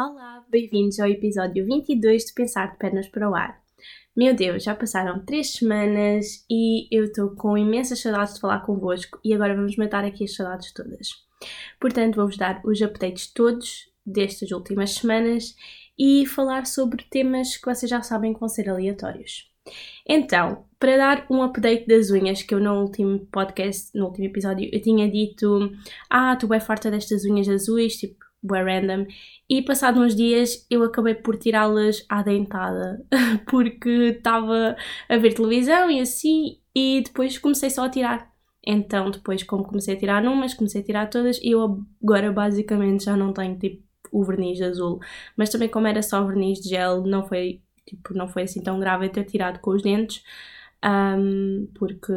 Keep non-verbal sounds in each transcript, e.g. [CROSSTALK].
Olá, bem-vindos ao episódio 22 de Pensar de Pernas para o Ar. Meu Deus, já passaram três semanas e eu estou com imensas saudades de falar convosco e agora vamos matar aqui as saudades todas. Portanto, vou-vos dar os updates todos destas últimas semanas e falar sobre temas que vocês já sabem que vão ser aleatórios. Então, para dar um update das unhas, que eu no último podcast, no último episódio, eu tinha dito: Ah, tu é farta destas unhas azuis, tipo, bué random, e passado uns dias eu acabei por tirá-las à dentada, [LAUGHS] porque estava a ver televisão e assim, e depois comecei só a tirar. Então, depois, como comecei a tirar numas, comecei a tirar todas, e eu agora basicamente já não tenho tipo o verniz azul, mas também como era só verniz de gel, não foi, tipo, não foi assim tão grave ter tirado com os dentes, um, porque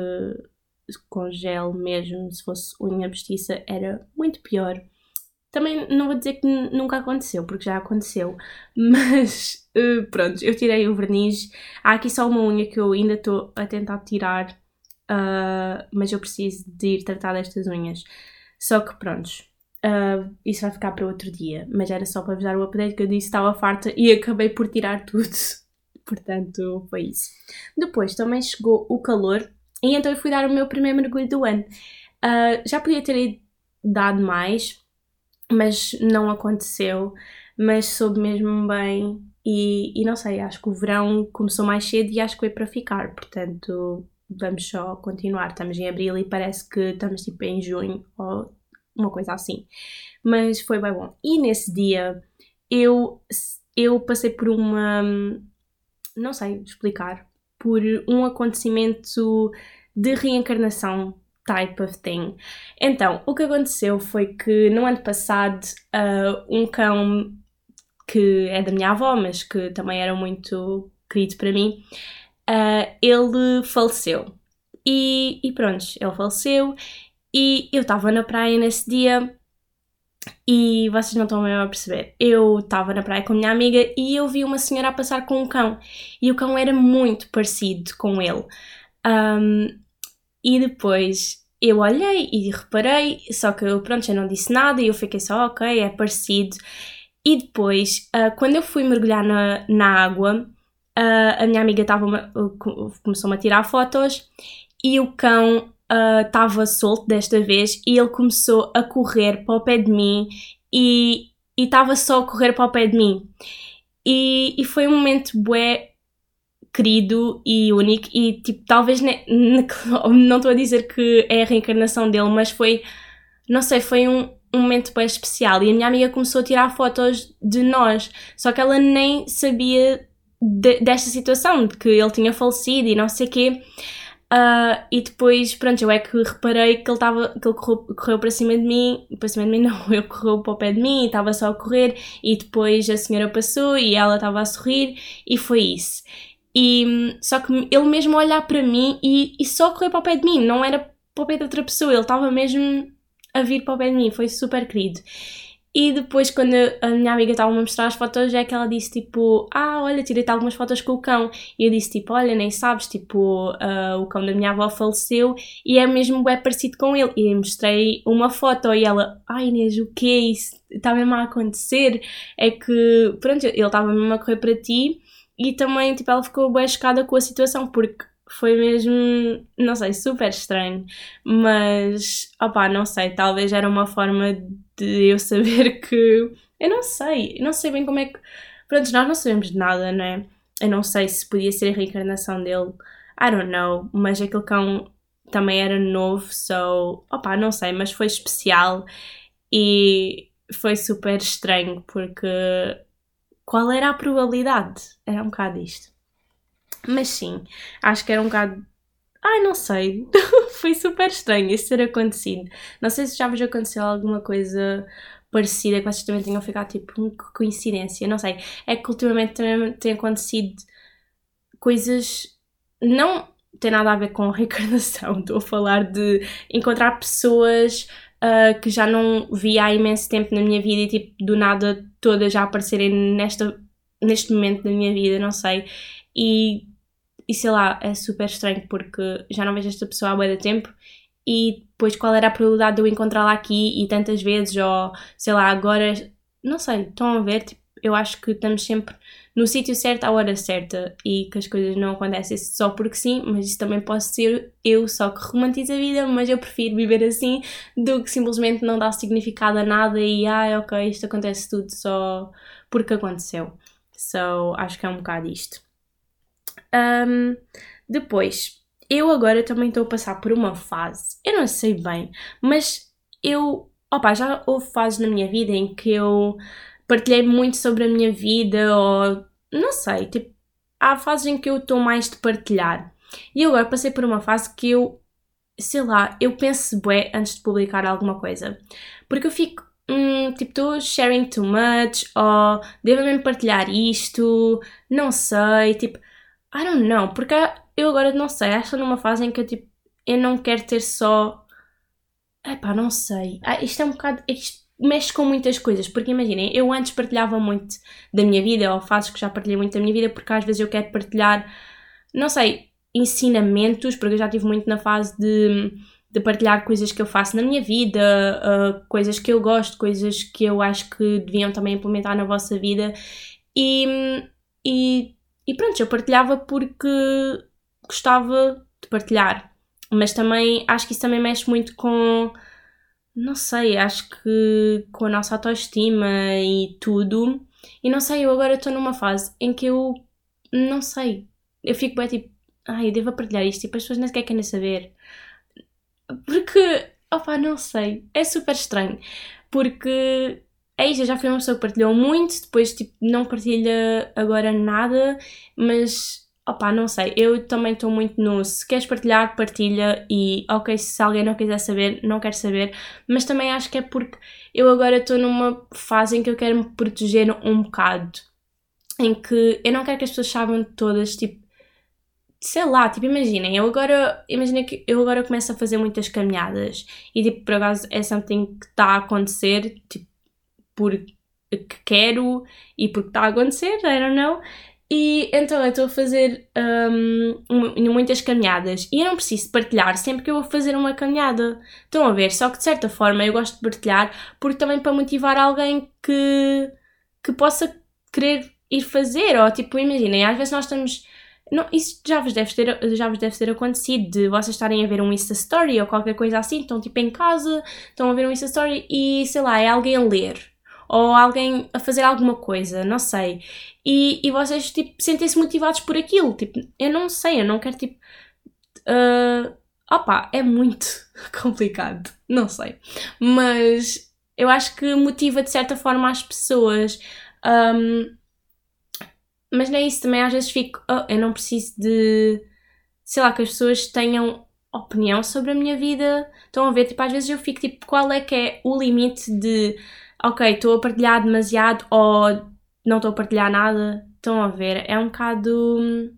com gel mesmo, se fosse unha postiça, era muito pior. Também não vou dizer que nunca aconteceu, porque já aconteceu, [LAUGHS] mas uh, pronto, eu tirei o verniz. Há aqui só uma unha que eu ainda estou a tentar tirar, uh, mas eu preciso de ir tratar destas unhas. Só que pronto, uh, isso vai ficar para outro dia, mas era só para vos dar o update que eu disse estava farta e acabei por tirar tudo. [LAUGHS] Portanto, foi isso. Depois também chegou o calor e então eu fui dar o meu primeiro mergulho do ano. Uh, já podia ter dado mais, mas não aconteceu. Mas soube mesmo bem e, e não sei, acho que o verão começou mais cedo e acho que foi para ficar, portanto vamos só continuar. Estamos em abril e parece que estamos tipo em junho ou uma coisa assim. Mas foi bem bom. E nesse dia eu, eu passei por uma. Não sei explicar. Por um acontecimento de reencarnação type of thing. Então, o que aconteceu foi que no ano passado, uh, um cão que é da minha avó, mas que também era muito querido para mim, uh, ele faleceu. E, e pronto, ele faleceu e eu estava na praia nesse dia e vocês não estão mesmo a perceber. Eu estava na praia com a minha amiga e eu vi uma senhora a passar com um cão e o cão era muito parecido com ele. Um, e depois eu olhei e reparei, só que eu, pronto, já não disse nada e eu fiquei só, ok, é parecido. E depois, uh, quando eu fui mergulhar na, na água, uh, a minha amiga tava, uh, começou-me a tirar fotos e o cão estava uh, solto desta vez e ele começou a correr para o pé de mim e estava só a correr para o pé de mim. E, e foi um momento bué querido e único e tipo, talvez ne, ne, [LAUGHS] não estou a dizer que é a reencarnação dele, mas foi, não sei, foi um, um momento bem especial e a minha amiga começou a tirar fotos de nós, só que ela nem sabia de, desta situação, de que ele tinha falecido e não sei quê. Uh, e depois, pronto, eu é que reparei que ele, tava, que ele correu, correu para cima de mim, para cima de mim [LAUGHS] não, ele correu para o pé de mim e estava só a correr e depois a senhora passou e ela estava a sorrir e foi isso. E só que ele mesmo olhar para mim e, e só correr para o pé de mim, não era para o pé de outra pessoa, ele estava mesmo a vir para o pé de mim, foi super querido. E depois, quando a minha amiga estava a mostrar as fotos, é que ela disse tipo: Ah, olha, tirei-te algumas fotos com o cão. E eu disse tipo: Olha, nem sabes, tipo, uh, o cão da minha avó faleceu e é mesmo bem parecido com ele. E mostrei uma foto e ela: Ai Inês, o que é isso? Está mesmo a acontecer? É que, pronto, ele estava mesmo a correr para ti e também, tipo, ela ficou bem chocada com a situação, porque foi mesmo, não sei, super estranho. Mas, opá, não sei, talvez era uma forma de eu saber [LAUGHS] que. Eu não sei, não sei bem como é que. Pronto, nós não sabemos nada, né? Eu não sei se podia ser a reencarnação dele. I don't know, mas aquele cão também era novo, so. Opá, não sei, mas foi especial e foi super estranho porque qual era a probabilidade? Era um bocado isto. Mas sim, acho que era um bocado. Ai, não sei. [LAUGHS] Foi super estranho isso ter acontecido. Não sei se já vos aconteceu alguma coisa parecida que vocês também tenham ficado tipo, que coincidência. Não sei. É que ultimamente também tem acontecido coisas. Não tem nada a ver com [LAUGHS] reencarnação. Estou a falar de encontrar pessoas uh, que já não via há imenso tempo na minha vida e tipo do nada todas já aparecerem nesta, neste momento da minha vida, não sei. E, e sei lá, é super estranho porque já não vejo esta pessoa há muito tempo. E depois qual era a probabilidade de eu encontrá-la aqui e tantas vezes, ou sei lá, agora, não sei, estão a ver, tipo, eu acho que estamos sempre no sítio certo à hora certa e que as coisas não acontecem só porque sim, mas isso também pode ser eu só que romantizo a vida, mas eu prefiro viver assim do que simplesmente não dar significado a nada e ah, ok, isto acontece tudo só porque aconteceu. So, acho que é um bocado isto. Um, depois, eu agora também estou a passar por uma fase, eu não sei bem, mas eu, opa, já houve fases na minha vida em que eu partilhei muito sobre a minha vida, ou não sei, tipo, há fases em que eu estou mais de partilhar. E agora passei por uma fase que eu, sei lá, eu penso bué antes de publicar alguma coisa. Porque eu fico, hum, tipo, estou sharing too much, ou devo mesmo partilhar isto, não sei, tipo, I don't know, porque eu agora não sei, acho numa fase em que eu, tipo, eu não quero ter só. Epá, não sei. Ah, isto é um bocado. Isto mexe com muitas coisas, porque imaginem, eu antes partilhava muito da minha vida, ou fases que já partilhei muito da minha vida, porque às vezes eu quero partilhar, não sei, ensinamentos, porque eu já estive muito na fase de, de partilhar coisas que eu faço na minha vida, uh, coisas que eu gosto, coisas que eu acho que deviam também implementar na vossa vida. E, e, e pronto, eu partilhava porque gostava de partilhar. Mas também acho que isso também mexe muito com não sei, acho que com a nossa autoestima e tudo. E não sei, eu agora estou numa fase em que eu não sei. Eu fico bem tipo, ai, eu devo partilhar isto. Tipo, as pessoas nem sequer querem saber. Porque, opa, não sei. É super estranho. Porque é isso, eu já fui uma pessoa que partilhou muito, depois tipo, não partilha agora nada, mas Opa, não sei, eu também estou muito no se queres partilhar, partilha e ok, se alguém não quiser saber, não quer saber, mas também acho que é porque eu agora estou numa fase em que eu quero me proteger um bocado, em que eu não quero que as pessoas saibam todas, tipo, sei lá, tipo, imaginem, eu agora, imaginem que eu agora começo a fazer muitas caminhadas e tipo, por acaso é something que está a acontecer, tipo, porque quero e porque está a acontecer, I don't know. E então eu estou a fazer um, muitas caminhadas e eu não preciso partilhar sempre que eu vou fazer uma caminhada. Estão a ver? Só que de certa forma eu gosto de partilhar porque também para motivar alguém que, que possa querer ir fazer. Ou tipo, imaginem, às vezes nós estamos. Não, isso já vos, deve ter, já vos deve ter acontecido de vocês estarem a ver um Insta Story ou qualquer coisa assim, estão tipo em casa, estão a ver um Insta Story e sei lá, é alguém a ler ou alguém a fazer alguma coisa, não sei. E, e vocês tipo, sentem-se motivados por aquilo. Tipo, eu não sei, eu não quero tipo. Uh, opa, é muito [LAUGHS] complicado, não sei. Mas eu acho que motiva de certa forma as pessoas. Um, mas não é isso, também às vezes fico. Oh, eu não preciso de. Sei lá, que as pessoas tenham opinião sobre a minha vida. Estão a ver? Tipo, às vezes eu fico tipo, qual é que é o limite de ok, estou a partilhar demasiado ou não estou a partilhar nada. Estão a ver? É um bocado hum,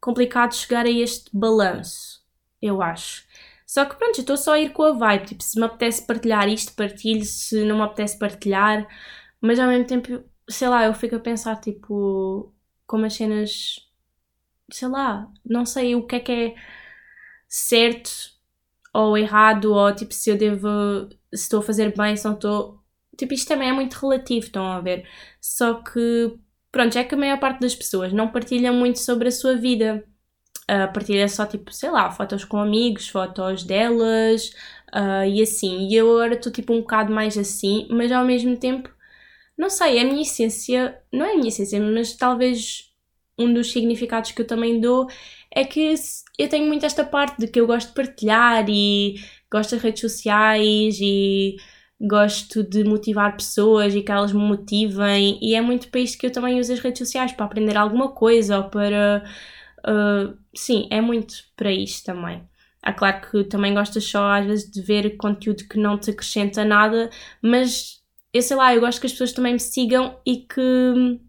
complicado chegar a este balanço, eu acho. Só que pronto, estou só a ir com a vibe. Tipo, se me apetece partilhar isto, partilho. Se não me apetece partilhar. Mas ao mesmo tempo, sei lá, eu fico a pensar, tipo, como as cenas. Sei lá, não sei o que é que é certo ou errado, ou tipo, se eu devo. Se estou a fazer bem, se não estou. Tipo, isto também é muito relativo, estão a ver? Só que, pronto, é que a maior parte das pessoas não partilha muito sobre a sua vida. Uh, partilha só, tipo, sei lá, fotos com amigos, fotos delas uh, e assim. E eu agora estou, tipo, um bocado mais assim, mas ao mesmo tempo, não sei, a minha essência, não é a minha essência, mas talvez um dos significados que eu também dou é que eu tenho muito esta parte de que eu gosto de partilhar e gosto das redes sociais e gosto de motivar pessoas e que elas me motivem, e é muito para isto que eu também uso as redes sociais, para aprender alguma coisa ou para. Uh, sim, é muito para isto também. É claro que também gostas só às vezes de ver conteúdo que não te acrescenta nada, mas eu sei lá, eu gosto que as pessoas também me sigam e que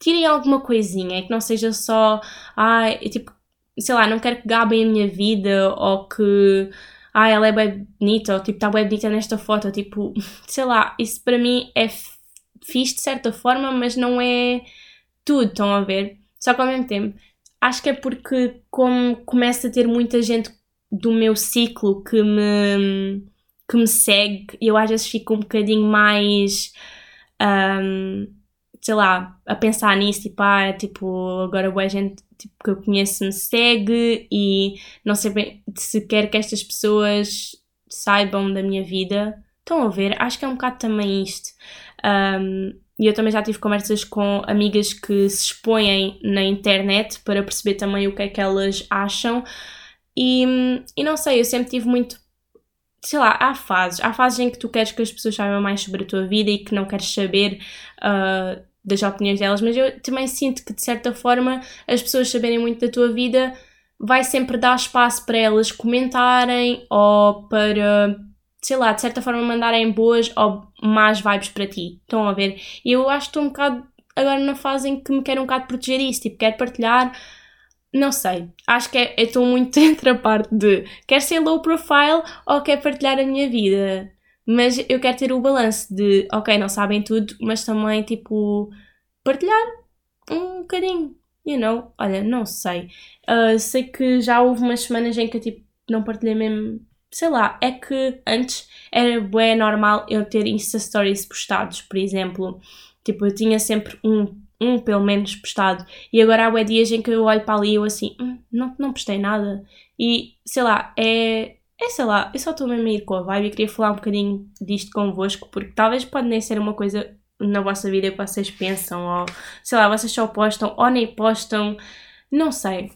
tirem alguma coisinha, que não seja só, ah, tipo, sei lá, não quero que gabem a minha vida ou que ah, ela é bem bonita, ou tipo, está bem bonita nesta foto, tipo, [LAUGHS] sei lá, isso para mim é fixe de certa forma, mas não é tudo, estão a ver? Só que ao mesmo tempo, acho que é porque como começa a ter muita gente do meu ciclo que me, que me segue, eu às vezes fico um bocadinho mais. Um, sei lá, a pensar nisso, tipo, ah, tipo, agora boa gente tipo, que eu conheço me segue e não sei bem se quer que estas pessoas saibam da minha vida. Estão a ver? Acho que é um bocado também isto. Um, e eu também já tive conversas com amigas que se expõem na internet para perceber também o que é que elas acham. E, e não sei, eu sempre tive muito sei lá, há fases. Há fases em que tu queres que as pessoas saibam mais sobre a tua vida e que não queres saber uh, das opiniões delas, mas eu também sinto que de certa forma as pessoas saberem muito da tua vida vai sempre dar espaço para elas comentarem ou para, sei lá, de certa forma mandarem boas ou más vibes para ti. Estão a ver? E eu acho que estou um bocado agora na fase em que me quero um bocado proteger isso, tipo, quero partilhar não sei. Acho que é, estou muito [LAUGHS] entre a parte de quer ser low profile ou quer partilhar a minha vida. Mas eu quero ter o balanço de, ok, não sabem tudo, mas também, tipo, partilhar um bocadinho. You know? Olha, não sei. Uh, sei que já houve umas semanas em que eu, tipo, não partilhei mesmo. Sei lá, é que antes era bem normal eu ter Insta Stories postados, por exemplo. Tipo, eu tinha sempre um um pelo menos postado. E agora há dias em que eu olho para ali e eu assim, hum, não, não postei nada. E sei lá, é. É sei lá, eu só estou mesmo a ir com a vibe e queria falar um bocadinho disto convosco, porque talvez pode nem ser uma coisa na vossa vida que vocês pensam, ou sei lá, vocês só postam ou nem postam, não sei.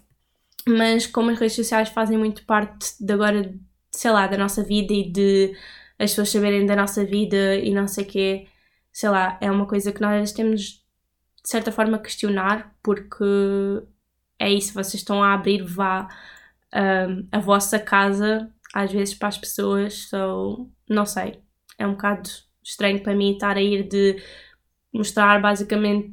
Mas como as redes sociais fazem muito parte de agora, sei lá, da nossa vida e de as pessoas saberem da nossa vida e não sei o quê, sei lá, é uma coisa que nós temos de certa forma questionar, porque é isso, vocês estão a abrir vá um, a vossa casa às vezes para as pessoas, so, não sei, é um bocado estranho para mim estar a ir de mostrar basicamente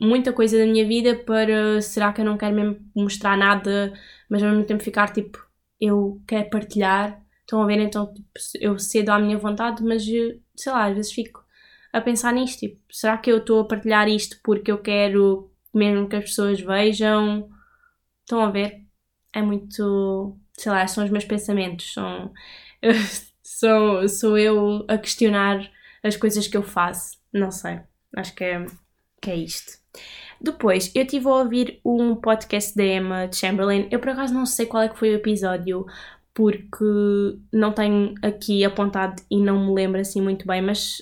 muita coisa da minha vida para será que eu não quero mesmo mostrar nada, mas ao mesmo tempo ficar tipo, eu quero partilhar. Estão a ver, então tipo, eu cedo à minha vontade, mas sei lá, às vezes fico a pensar nisto. Tipo, será que eu estou a partilhar isto porque eu quero mesmo que as pessoas vejam? Estão a ver? É muito. Sei lá, são os meus pensamentos. São, [LAUGHS] sou, sou eu a questionar as coisas que eu faço. Não sei. Acho que é, que é isto. Depois, eu estive a ouvir um podcast da Emma Chamberlain. Eu por acaso não sei qual é que foi o episódio, porque não tenho aqui apontado e não me lembro assim muito bem, mas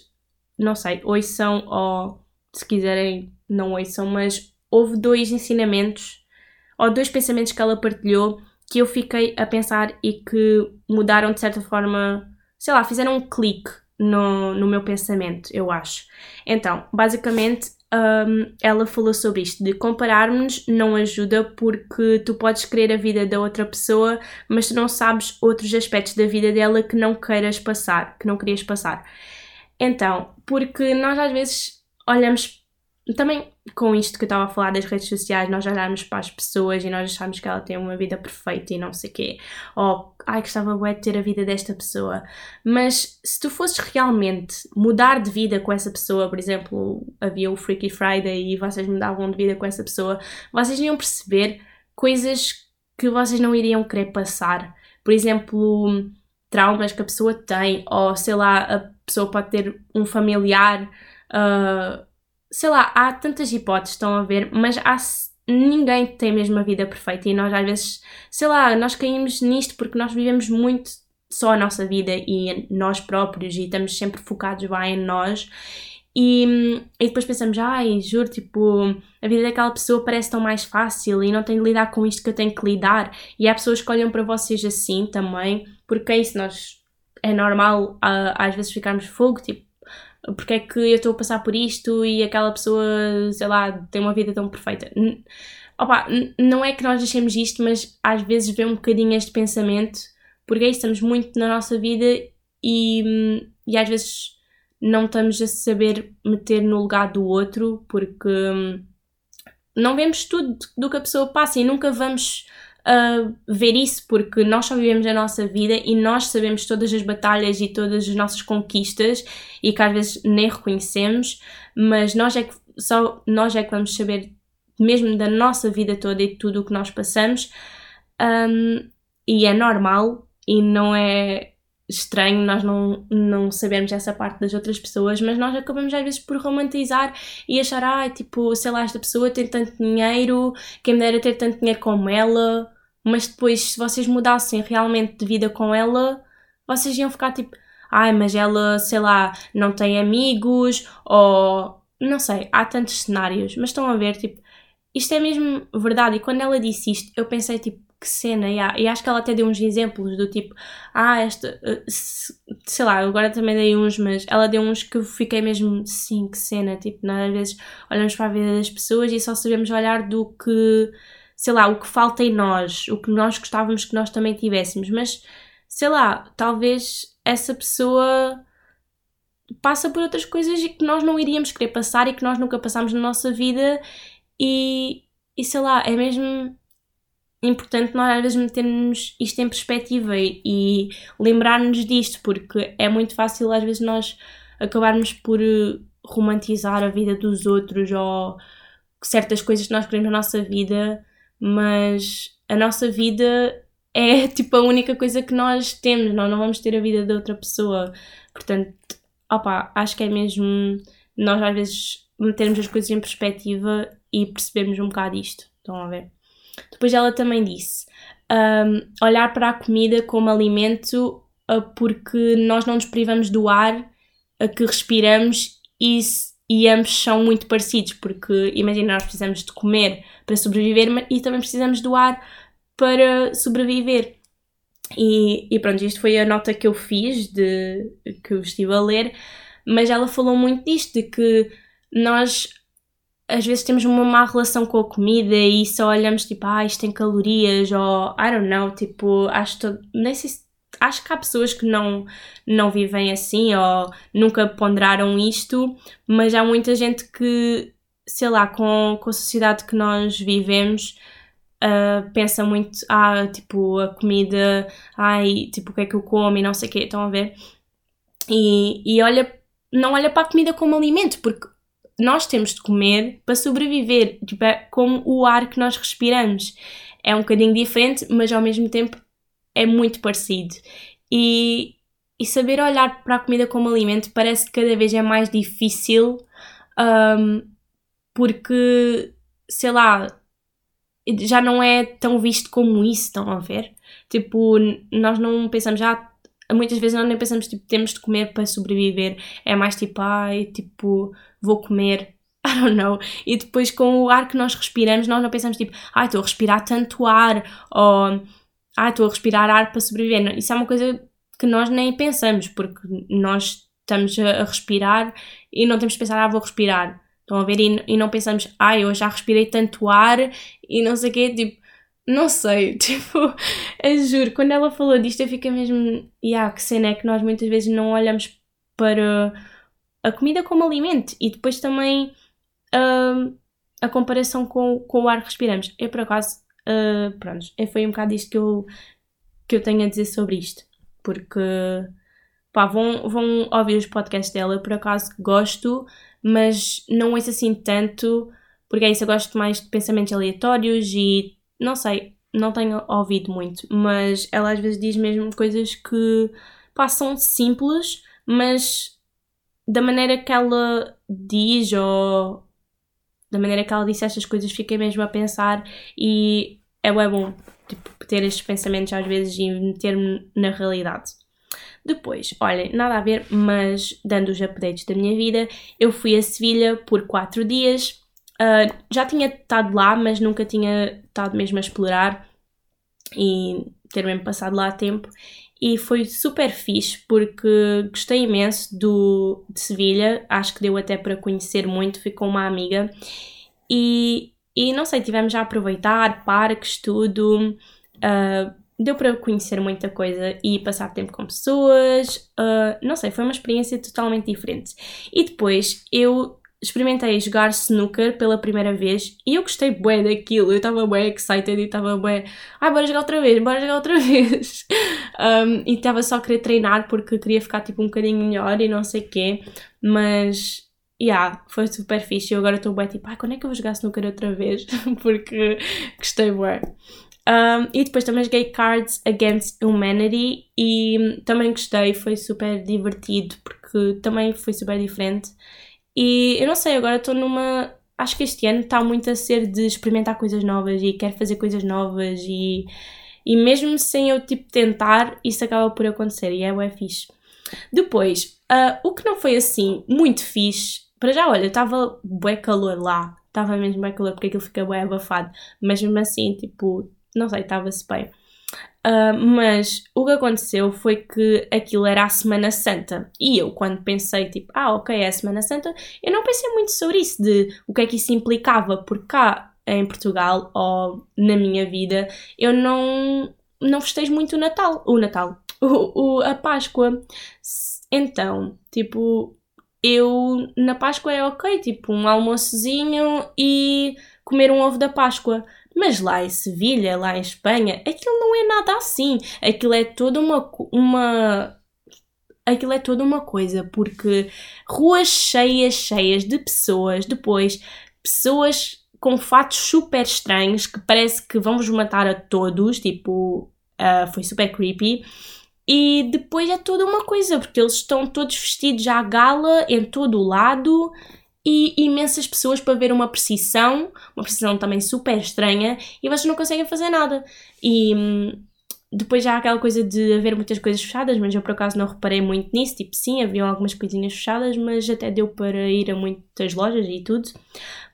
não sei, ouçam ou se quiserem não ouçam, mas houve dois ensinamentos ou dois pensamentos que ela partilhou que eu fiquei a pensar e que mudaram de certa forma, sei lá, fizeram um clique no, no meu pensamento, eu acho. Então, basicamente, um, ela falou sobre isto, de compararmos não ajuda porque tu podes querer a vida da outra pessoa, mas tu não sabes outros aspectos da vida dela que não queiras passar, que não querias passar. Então, porque nós às vezes olhamos também com isto que eu estava a falar das redes sociais, nós olharmos para as pessoas e nós achamos que ela tem uma vida perfeita e não sei o quê, ou ai, gostava bué de ter a vida desta pessoa. Mas se tu fosses realmente mudar de vida com essa pessoa, por exemplo, havia o Freaky Friday e vocês mudavam de vida com essa pessoa, vocês iam perceber coisas que vocês não iriam querer passar. Por exemplo, traumas que a pessoa tem, ou sei lá, a pessoa pode ter um familiar, uh, sei lá, há tantas hipóteses, estão a ver, mas há, ninguém tem mesmo a vida perfeita e nós às vezes, sei lá, nós caímos nisto porque nós vivemos muito só a nossa vida e nós próprios e estamos sempre focados bem em nós e, e depois pensamos, ai, juro, tipo, a vida daquela pessoa parece tão mais fácil e não tenho de lidar com isto que eu tenho que lidar. E há pessoas que olham para vocês assim também, porque é isso, nós é normal uh, às vezes ficarmos fogo, tipo, porque é que eu estou a passar por isto e aquela pessoa, sei lá, tem uma vida tão perfeita. Opa, não é que nós deixemos isto, mas às vezes vem um bocadinho este pensamento, porque aí estamos muito na nossa vida e, e às vezes não estamos a saber meter no lugar do outro, porque hum, não vemos tudo do que a pessoa passa e nunca vamos uh, ver isso, porque nós só vivemos a nossa vida e nós sabemos todas as batalhas e todas as nossas conquistas e que às vezes nem reconhecemos, mas nós é que, só nós é que vamos saber mesmo da nossa vida toda e tudo o que nós passamos um, e é normal e não é estranho nós não, não sabermos essa parte das outras pessoas, mas nós acabamos às vezes por romantizar e achar, ah, tipo, sei lá, esta pessoa tem tanto dinheiro, quem me dera ter tanto dinheiro como ela, mas depois, se vocês mudassem realmente de vida com ela, vocês iam ficar tipo, ai, mas ela, sei lá, não tem amigos, ou não sei, há tantos cenários, mas estão a ver, tipo, isto é mesmo verdade. E quando ela disse isto, eu pensei, tipo, que cena, e acho que ela até deu uns exemplos do tipo, ah, esta, eh, sei lá, agora também dei uns, mas ela deu uns que eu fiquei mesmo, sim, que cena, tipo, nós às vezes olhamos para a vida das pessoas e só sabemos olhar do que, sei lá, o que falta em nós, o que nós gostávamos que nós também tivéssemos, mas, sei lá, talvez essa pessoa passa por outras coisas que nós não iríamos querer passar e que nós nunca passámos na nossa vida. E, e sei lá, é mesmo importante nós às vezes metermos isto em perspectiva e, e lembrar-nos disto, porque é muito fácil às vezes nós acabarmos por eh, romantizar a vida dos outros ou certas coisas que nós queremos na nossa vida, mas a nossa vida é [LAUGHS] tipo a única coisa que nós temos, nós não vamos ter a vida de outra pessoa. Portanto, opa, acho que é mesmo nós às vezes metermos as coisas em perspectiva e percebermos um bocado isto. Estão a ver? Depois ela também disse um, olhar para a comida como alimento uh, porque nós não nos privamos do ar que respiramos e, e ambos são muito parecidos, porque imagina, nós precisamos de comer para sobreviver e também precisamos do ar para sobreviver. E, e pronto, isto foi a nota que eu fiz, de, que eu estive a ler, mas ela falou muito disto, de que nós às vezes temos uma má relação com a comida e só olhamos tipo, ah, isto tem calorias, ou I don't know, tipo, acho, to... nem sei se... acho que há pessoas que não, não vivem assim ou nunca ponderaram isto, mas há muita gente que, sei lá, com, com a sociedade que nós vivemos, uh, pensa muito, ah, tipo, a comida, ai, tipo, o que é que eu como e não sei o quê, estão a ver? E, e olha, não olha para a comida como alimento, porque nós temos de comer para sobreviver, tipo, é como o ar que nós respiramos. É um bocadinho diferente, mas ao mesmo tempo é muito parecido. E, e saber olhar para a comida como alimento parece que cada vez é mais difícil, um, porque, sei lá, já não é tão visto como isso, estão a ver? Tipo, nós não pensamos, já muitas vezes nós nem pensamos, tipo, temos de comer para sobreviver. É mais tipo, ai, tipo, vou comer, [LAUGHS] I don't know. E depois com o ar que nós respiramos, nós não pensamos tipo, ah, estou a respirar tanto ar, ou ah, estou a respirar ar para sobreviver. Isso é uma coisa que nós nem pensamos, porque nós estamos a respirar e não temos de pensar, ah, vou respirar. Estão a ver? E, e não pensamos, ah, eu já respirei tanto ar e não sei o quê, tipo, não sei, [LAUGHS] tipo, eu juro, quando ela falou disto eu fiquei mesmo, yeah, que cena é que nós muitas vezes não olhamos para a comida como alimento e depois também uh, a comparação com, com o ar que respiramos. Eu, por acaso, uh, pronto, foi um bocado isto que eu, que eu tenho a dizer sobre isto, porque pá, vão, vão ouvir os podcasts dela, eu por acaso gosto, mas não é assim tanto, porque é isso, eu gosto mais de pensamentos aleatórios e não sei, não tenho ouvido muito, mas ela às vezes diz mesmo coisas que pá, são simples, mas da maneira que ela diz ou da maneira que ela disse estas coisas, fiquei mesmo a pensar e é bom tipo, ter estes pensamentos às vezes e meter-me na realidade. Depois, olhem, nada a ver, mas dando os updates da minha vida, eu fui a Sevilha por 4 dias. Uh, já tinha estado lá, mas nunca tinha estado mesmo a explorar e ter mesmo passado lá tempo e foi super fixe porque gostei imenso do, de Sevilha, acho que deu até para conhecer muito, ficou uma amiga. E, e não sei, tivemos a aproveitar parques, tudo, uh, deu para conhecer muita coisa e passar tempo com pessoas, uh, não sei, foi uma experiência totalmente diferente. E depois eu experimentei jogar snooker pela primeira vez e eu gostei bué daquilo, eu estava bué excited e estava bué, ai, bora jogar outra vez, bora jogar outra [LAUGHS] vez. Um, e estava só a querer treinar porque queria ficar tipo um bocadinho melhor e não sei quê, mas yeah, foi super fixe. Eu agora estou bué tipo, ai, quando é que eu vou jogar snooker outra vez? [LAUGHS] porque gostei bué. Um, e depois também joguei Cards Against Humanity e também gostei, foi super divertido porque também foi super diferente. E eu não sei, agora estou numa. Acho que este ano está muito a ser de experimentar coisas novas e quero fazer coisas novas e, e mesmo sem eu tipo tentar, isso acaba por acontecer e é o é fixe. Depois, uh, o que não foi assim muito fixe, para já, olha, estava bué calor lá, estava mesmo bem calor porque aquilo fica bem abafado, mas mesmo assim, tipo, não sei, estava-se bem. Uh, mas o que aconteceu foi que aquilo era a Semana Santa. E eu, quando pensei, tipo, ah, ok, é a Semana Santa, eu não pensei muito sobre isso, de o que é que isso implicava, porque cá em Portugal, ou na minha vida, eu não, não festejo muito o Natal. O Natal. [LAUGHS] O, o, a Páscoa. Então, tipo, eu na Páscoa é ok, tipo, um almoçozinho e comer um ovo da Páscoa. Mas lá em Sevilha, lá em Espanha, aquilo não é nada assim. Aquilo é toda uma. uma aquilo é toda uma coisa, porque ruas cheias, cheias de pessoas, depois pessoas com fatos super estranhos que parece que vão vos matar a todos, tipo, uh, foi super creepy. E depois é toda uma coisa, porque eles estão todos vestidos à gala em todo o lado e imensas pessoas para ver uma precisão, uma precisão também super estranha, e vocês não conseguem fazer nada. E hum, depois já há aquela coisa de haver muitas coisas fechadas, mas eu por acaso não reparei muito nisso. Tipo, sim, haviam algumas coisinhas fechadas, mas até deu para ir a muitas lojas e tudo.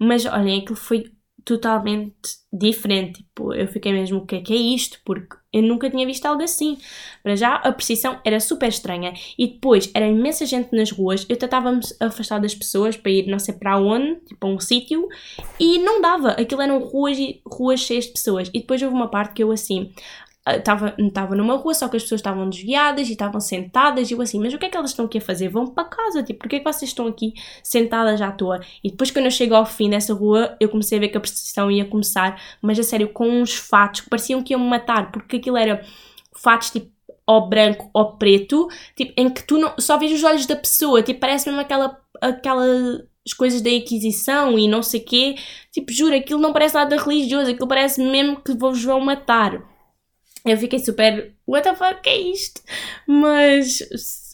Mas olhem, aquilo foi totalmente diferente. Tipo, eu fiquei mesmo, o que é que é isto? Porque eu nunca tinha visto algo assim. Para já, a precisão era super estranha. E depois, era imensa gente nas ruas. Eu tentava-me afastar das pessoas para ir não sei para onde, tipo a um sítio, e não dava. Aquilo eram ruas, ruas cheias de pessoas. E depois houve uma parte que eu assim, estava uh, numa rua, só que as pessoas estavam desviadas e estavam sentadas, e eu assim, mas o que é que elas estão aqui a fazer? Vão para casa, tipo, porquê é que vocês estão aqui sentadas à toa? E depois quando eu chego ao fim dessa rua, eu comecei a ver que a procissão ia começar, mas a sério, com uns fatos que pareciam que iam me matar, porque aquilo era fatos tipo ou branco ou preto, tipo, em que tu não, só vês os olhos da pessoa, tipo, parece mesmo aquela, aquela as coisas da Inquisição e não sei quê, tipo, juro, aquilo não parece nada religioso, aquilo parece mesmo que vos vão matar. Eu fiquei super, what the fuck é isto? Mas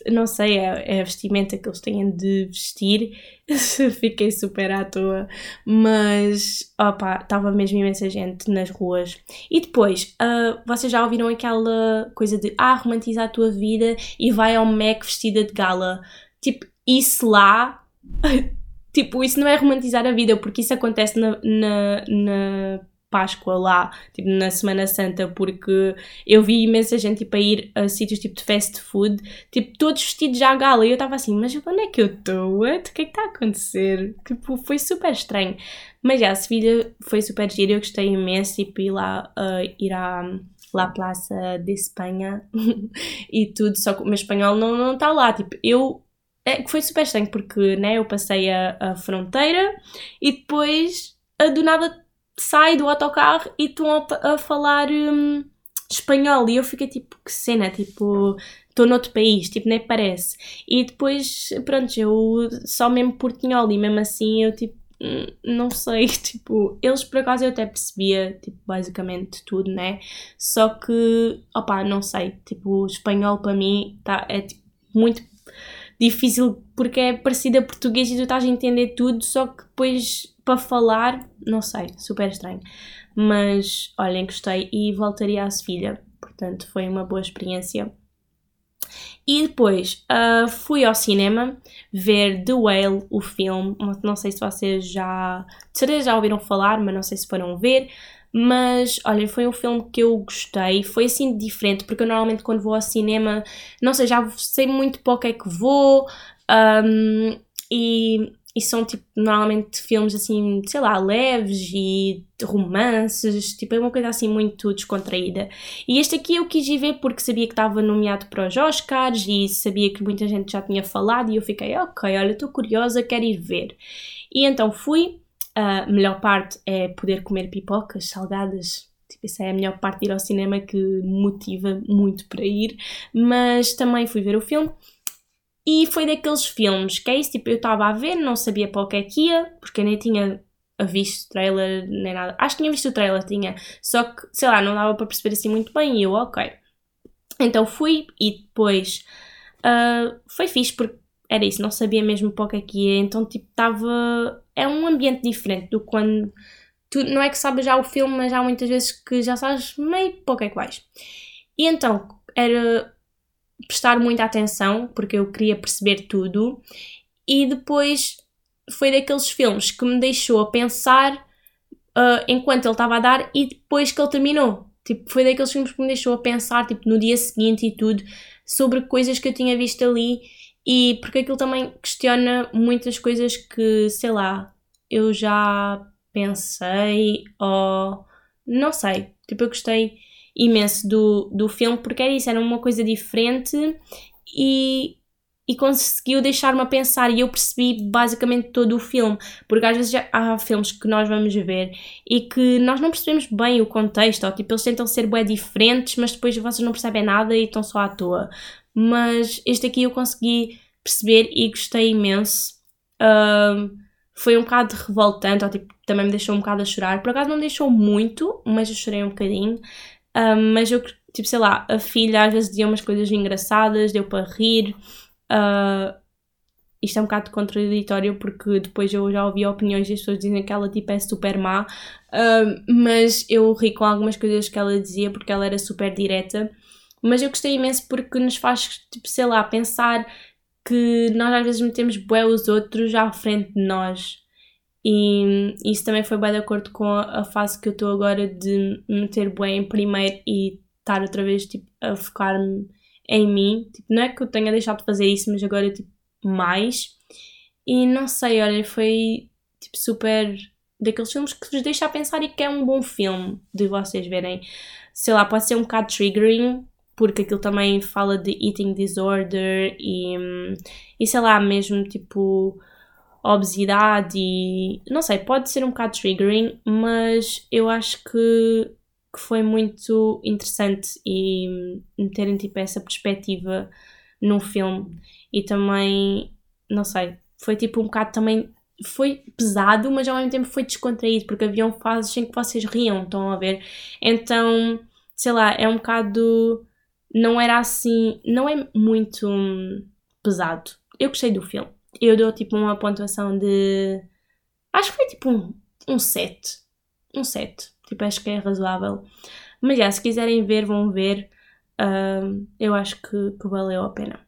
não sei, é, é a vestimenta que eles têm de vestir. [LAUGHS] fiquei super à toa. Mas, opa, estava mesmo imensa gente nas ruas. E depois, uh, vocês já ouviram aquela coisa de ah, romantiza a tua vida e vai ao Mac vestida de gala? Tipo, isso lá. [LAUGHS] tipo, isso não é romantizar a vida, porque isso acontece na, na, na Páscoa lá, tipo na Semana Santa, porque eu vi imensa gente tipo, a ir a sítios tipo de fast food, tipo todos vestidos à gala, e eu estava assim, mas onde é que eu estou? O que é que está a acontecer? Tipo, foi super estranho. Mas já, a Sevilha foi super giro, eu gostei imenso, tipo, ir lá, uh, ir à, lá à Praça de Espanha [LAUGHS] e tudo, só que o meu espanhol não está lá, tipo, eu é, foi super estranho porque né, eu passei a, a fronteira e depois do nada sai do autocarro e estão a, a falar hum, espanhol. E eu fiquei tipo, que cena, tipo, estou noutro país, tipo, nem parece. E depois, pronto, eu só mesmo portinhol e mesmo assim eu tipo, hum, não sei, [LAUGHS] tipo, eles por acaso eu até percebia, tipo, basicamente tudo, né? Só que, opá, não sei, tipo, o espanhol para mim tá, é tipo, muito difícil porque é parecido a português e tu estás a entender tudo, só que depois para falar, não sei, super estranho. Mas olhem, gostei e voltaria à Sevilha, portanto foi uma boa experiência. E depois uh, fui ao cinema ver The Whale, o filme. Não sei se vocês já. De certeza já ouviram falar, mas não sei se foram ver. Mas, olha, foi um filme que eu gostei. Foi assim diferente, porque eu normalmente quando vou ao cinema, não sei, já sei muito para o que é que vou. Um, e e são tipo normalmente filmes assim, sei lá, leves e romances, tipo é uma coisa assim muito descontraída. E este aqui eu quis ir ver porque sabia que estava nomeado para os Oscars e sabia que muita gente já tinha falado e eu fiquei, ok, olha, estou curiosa, quero ir ver. E então fui. A melhor parte é poder comer pipocas salgadas Tipo, isso é a melhor parte de ir ao cinema que motiva muito para ir. Mas também fui ver o filme e foi daqueles filmes que é isso, tipo, eu estava a ver, não sabia para o que é que ia, porque eu nem tinha visto trailer nem nada. Acho que tinha visto o trailer, tinha. Só que, sei lá, não dava para perceber assim muito bem e eu, ok. Então fui e depois uh, foi fixe porque era isso, não sabia mesmo para o que é que ia, então tipo estava. É um ambiente diferente do quando. Tu, não é que sabes já o filme, mas há muitas vezes que já sabes meio para o que é que vais. E então era prestar muita atenção, porque eu queria perceber tudo, e depois foi daqueles filmes que me deixou a pensar uh, enquanto ele estava a dar e depois que ele terminou. Tipo, foi daqueles filmes que me deixou a pensar, tipo, no dia seguinte e tudo, sobre coisas que eu tinha visto ali e porque aquilo também questiona muitas coisas que, sei lá, eu já pensei ou não sei. Tipo, eu gostei imenso do, do filme porque era isso, era uma coisa diferente e e conseguiu deixar-me a pensar e eu percebi basicamente todo o filme, porque às vezes há filmes que nós vamos ver e que nós não percebemos bem o contexto, ou tipo, eles tentam ser bem diferentes, mas depois vocês não percebem nada e estão só à toa. Mas este aqui eu consegui perceber e gostei imenso. Um, foi um bocado revoltante, ou tipo, também me deixou um bocado a chorar. Por acaso não me deixou muito, mas eu chorei um bocadinho. Um, mas eu, tipo, sei lá, a filha às vezes dizia umas coisas engraçadas, deu para rir. Uh, isto é um bocado contraditório porque depois eu já ouvi opiniões das pessoas dizem que ela tipo é super má, uh, mas eu ri com algumas coisas que ela dizia porque ela era super direta. Mas eu gostei imenso porque nos faz, tipo, sei lá, pensar que nós às vezes metemos bué os outros à frente de nós. E isso também foi bem de acordo com a, fase que eu estou agora de meter bué em primeiro e estar outra vez tipo, a focar-me em mim. Tipo, não é que eu tenha deixado de fazer isso, mas agora, tipo, mais. E não sei, olha, foi tipo super daqueles filmes que vos deixa a pensar e que é um bom filme de vocês verem. Sei lá, pode ser um bocado triggering, porque aquilo também fala de eating disorder e, e sei lá, mesmo tipo obesidade e não sei, pode ser um bocado triggering, mas eu acho que que foi muito interessante e terem tipo essa perspectiva num filme e também, não sei, foi tipo um bocado também foi pesado, mas ao mesmo tempo foi descontraído, porque haviam fases em que vocês riam, estão a ver? Então, sei lá, é um bocado. Não era assim. Não é muito pesado. Eu gostei do filme. Eu dou tipo uma pontuação de. Acho que foi tipo um, um 7. Um 7. Tipo, acho que é razoável. Mas já, se quiserem ver, vão ver. Uh, eu acho que, que valeu a pena.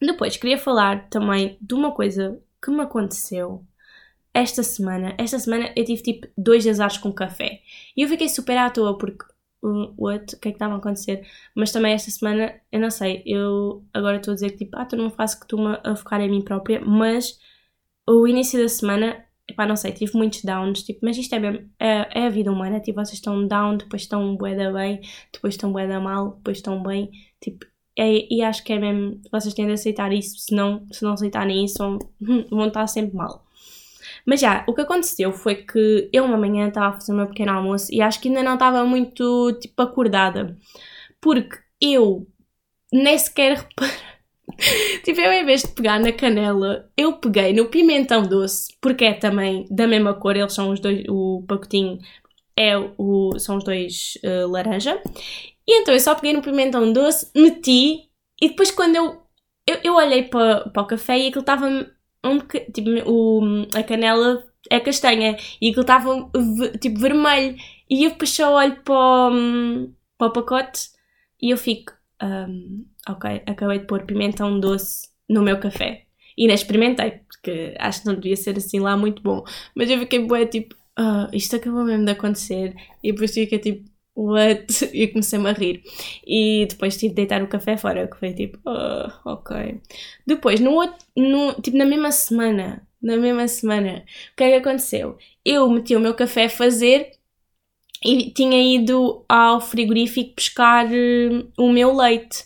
Depois, queria falar também de uma coisa que me aconteceu esta semana. Esta semana eu tive tipo dois azares com café. E eu fiquei super à toa porque. What? O que é que estava a acontecer? Mas também esta semana, eu não sei, eu agora estou a dizer que tipo, ah, tu não fazes que estou a focar em mim própria, mas o início da semana Epá, não sei, tive muitos downs, tipo, mas isto é mesmo, é, é a vida humana, tipo, vocês estão down, depois estão bué da bem, depois estão bué da mal, depois estão bem, tipo, é, e acho que é mesmo, vocês têm de aceitar isso, se não, se não aceitarem isso, vão, [LAUGHS] vão estar sempre mal. Mas já, o que aconteceu foi que eu uma manhã estava a fazer o meu pequeno almoço e acho que ainda não estava muito, tipo, acordada, porque eu nem sequer [LAUGHS] reparei tipo, eu em vez de pegar na canela, eu peguei no pimentão doce, porque é também da mesma cor, eles são os dois, o pacotinho é o, são os dois uh, laranja. E então eu só peguei no pimentão doce, meti, e depois quando eu, eu, eu olhei para, para o café e aquilo estava um tipo, o, a canela é castanha e aquilo estava tipo vermelho. E eu depois só olho para, para o pacote e eu fico, um, ok, acabei de pôr pimentão doce no meu café. E nem experimentei, porque acho que não devia ser assim lá muito bom. Mas eu fiquei boa, tipo, ah, isto acabou mesmo de acontecer. E depois fiquei tipo, what? [LAUGHS] E comecei-me a rir. E depois tive de deitar o café fora, que foi tipo, ah, ok. Depois, no outro, no, tipo, na mesma semana, na mesma semana, o que é que aconteceu? Eu meti o meu café a fazer e tinha ido ao frigorífico pescar uh, o meu leite.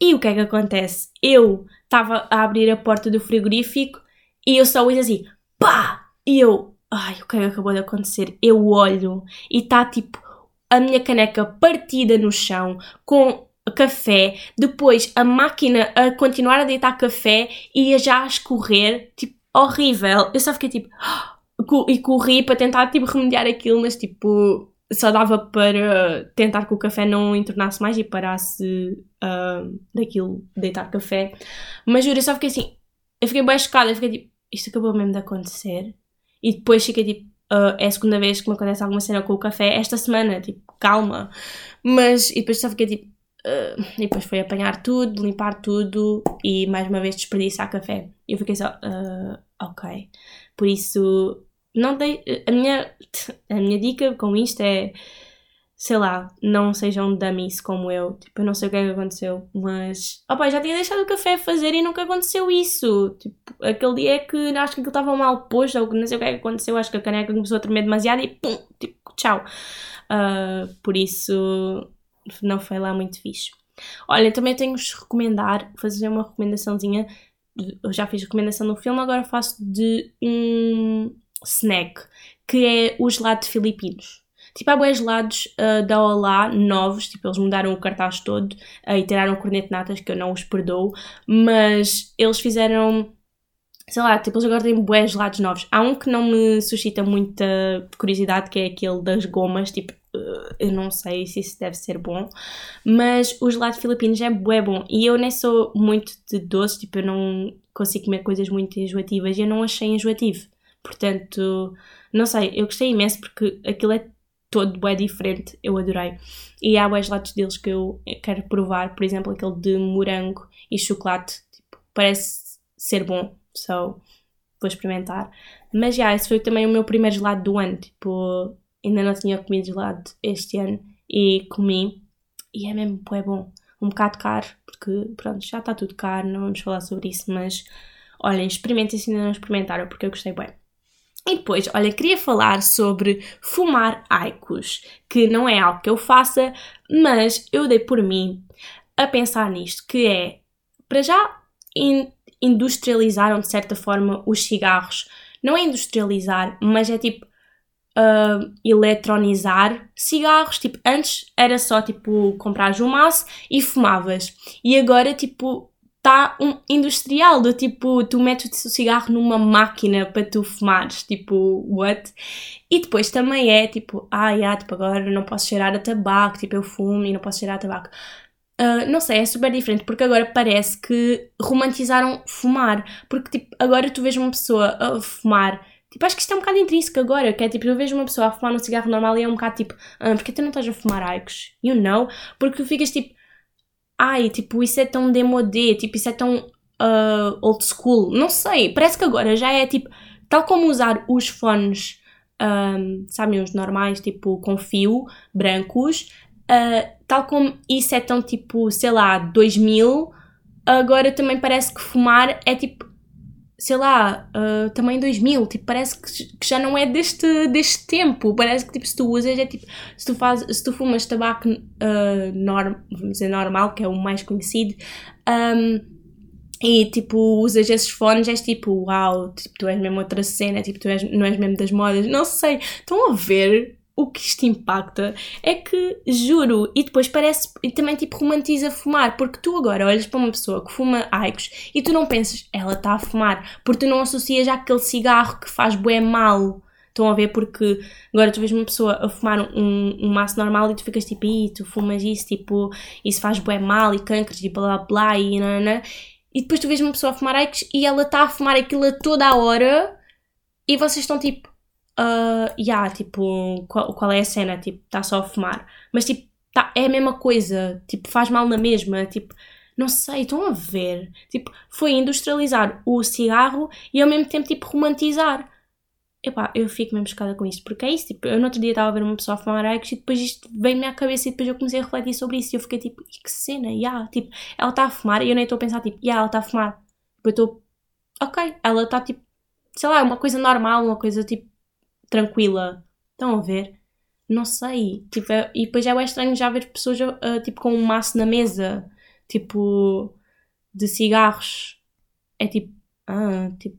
E o que é que acontece? Eu estava a abrir a porta do frigorífico e eu só ouço assim, pá! E eu, ai, o que é que acabou de acontecer? Eu olho e está tipo a minha caneca partida no chão com café, depois a máquina a continuar a deitar café e a já escorrer, tipo, horrível. Eu só fiquei tipo, [GASPS] e corri para tentar, tipo, remediar aquilo, mas, tipo, só dava para tentar que o café não entornasse mais e parasse uh, daquilo, deitar café. Mas juro, eu só fiquei assim, eu fiquei bem chocada, eu fiquei tipo, isto acabou mesmo de acontecer. E depois fiquei tipo, uh, é a segunda vez que me acontece alguma cena com o café esta semana, tipo, calma. Mas, e depois só fiquei tipo, uh, e depois foi apanhar tudo, limpar tudo e mais uma vez desperdiçar café. E eu fiquei só, uh, ok. Por isso, não dei, a minha, [LAUGHS] a minha dica com isto é, sei lá, não sejam dummies como eu. Tipo, eu não sei o que é que aconteceu, mas, opá, já tinha deixado o café fazer e nunca aconteceu isso. Tipo, aquele dia é que acho que aquilo estava mal posto, ou não sei o que é que aconteceu, acho que a caneca começou a tremer demasiado e pum, tipo, tchau. Uh, por isso, não foi lá muito fixe. Olha, também tenho-vos recomendar, fazer uma recomendaçãozinha. Eu já fiz recomendação no filme, agora faço de um snack, que é o gelado filipinos. Tipo, há boas gelados uh, da Olá novos, tipo, eles mudaram o cartaz todo uh, e tiraram o corneto natas, que eu não os perdoo, mas eles fizeram, sei lá, tipo, eles agora têm boas gelados novos. Há um que não me suscita muita curiosidade, que é aquele das gomas, tipo, uh, eu não sei se isso deve ser bom, mas o gelado filipinos é bué bom e eu nem sou muito de doce, tipo, eu não consigo comer coisas muito enjoativas e eu não achei enjoativo. Portanto, não sei, eu gostei imenso porque aquilo é todo bem diferente, eu adorei. E há bons lados deles que eu quero provar, por exemplo, aquele de morango e chocolate, tipo, parece ser bom, so vou experimentar. Mas já, esse foi também o meu primeiro gelado do ano, tipo, ainda não tinha comido gelado este ano e comi e é mesmo é bom. Um bocado caro, porque pronto, já está tudo caro, não vamos falar sobre isso, mas olhem, experimentem se ainda não experimentaram, porque eu gostei bem. E depois, olha, queria falar sobre fumar aicos, que não é algo que eu faça, mas eu dei por mim a pensar nisto, que é, para já in industrializaram de certa forma os cigarros. Não é industrializar, mas é tipo uh, eletronizar cigarros. Tipo, antes era só tipo comprar um maço e fumavas. E agora, tipo, está um industrial, do tipo, tu metes o cigarro numa máquina para tu fumares, tipo, what? E depois também é tipo, ah, yeah, tipo, agora não posso cheirar a tabaco, tipo, eu fumo e não posso cheirar a tabaco. Uh, não sei, é super diferente, porque agora parece que romantizaram fumar, porque tipo, agora tu vês uma pessoa a fumar Tipo, acho que isto é um bocado intrínseco agora, que é tipo, eu vejo uma pessoa a fumar um cigarro normal e é um bocado tipo, ah, porque tu não estás a fumar Aicos? You know? Porque tu ficas tipo, ai, tipo, isso é tão demodé, tipo, isso é tão uh, old school. Não sei, parece que agora já é tipo, tal como usar os fones, um, sabem, os normais, tipo, com fio, brancos, uh, tal como isso é tão tipo, sei lá, 2000, agora também parece que fumar é tipo sei lá, uh, também 2000, tipo, parece que, que, já não é deste, deste tempo, parece que tipo, se tu usas é tipo, se tu, faz, se tu fumas tabaco uh, norm, vamos dizer normal, que é o mais conhecido, um, e tipo, usas esses fones, és tipo, uau, tipo, tu és mesmo outra cena, tipo, tu és, não és mesmo das modas, não sei, estão a ver o que isto impacta é que, juro, e depois parece, e também tipo romantiza fumar, porque tu agora olhas para uma pessoa que fuma Aicos e tu não pensas, ela está a fumar, porque tu não associas àquele cigarro que faz bué mal. Estão a ver? Porque agora tu vês uma pessoa a fumar um, um maço normal e tu ficas tipo, Ih, tu fumas isso, tipo, isso faz bué mal e cânceres e blá blá blá e nanana. E depois tu vês uma pessoa a fumar Aicos e ela está a fumar aquilo a toda a hora e vocês estão tipo, uh, yeah, tipo, qual, qual é a cena? Tipo, está só a fumar. Mas, tipo, tá, é a mesma coisa. Tipo, faz mal na mesma. Tipo, não sei, estão a ver. Tipo, foi industrializar o cigarro e ao mesmo tempo, tipo, romantizar. Epá, eu fico mesmo chocada com isto, porque é isso, tipo, eu no outro dia estava a ver uma pessoa a fumar Aicos e depois isto veio-me à cabeça e depois eu comecei a refletir sobre isso e eu fiquei tipo, que cena, yeah, tipo, ela está a fumar e eu nem estou a pensar, tipo, yeah, ela está a fumar. Tipo, eu estou, ok, ela está, tipo, sei lá, uma coisa normal, uma coisa, tipo, tranquila. Estão a ver? Não sei. Tipo, é, e depois é estranho já ver pessoas uh, tipo, com um maço na mesa, tipo, de cigarros. É tipo, ah, tipo,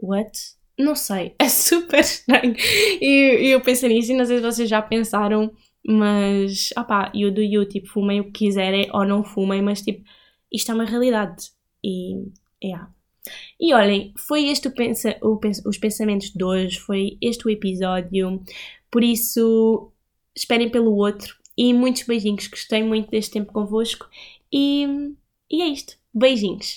what? Não sei. [LAUGHS] É super estranho. E, eu pensei nisso e não sei se vocês já pensaram, mas, opá, you do you, tipo, fumem o que quiserem ou não fumem, mas, tipo, isto é uma realidade. E, yeah. E olhem, foi este o pensa, o, os pensamentos de hoje, foi este o episódio. Por isso, esperem pelo outro. E muitos beijinhos, gostei muito deste tempo convosco. E, e é isto. Beijinhos.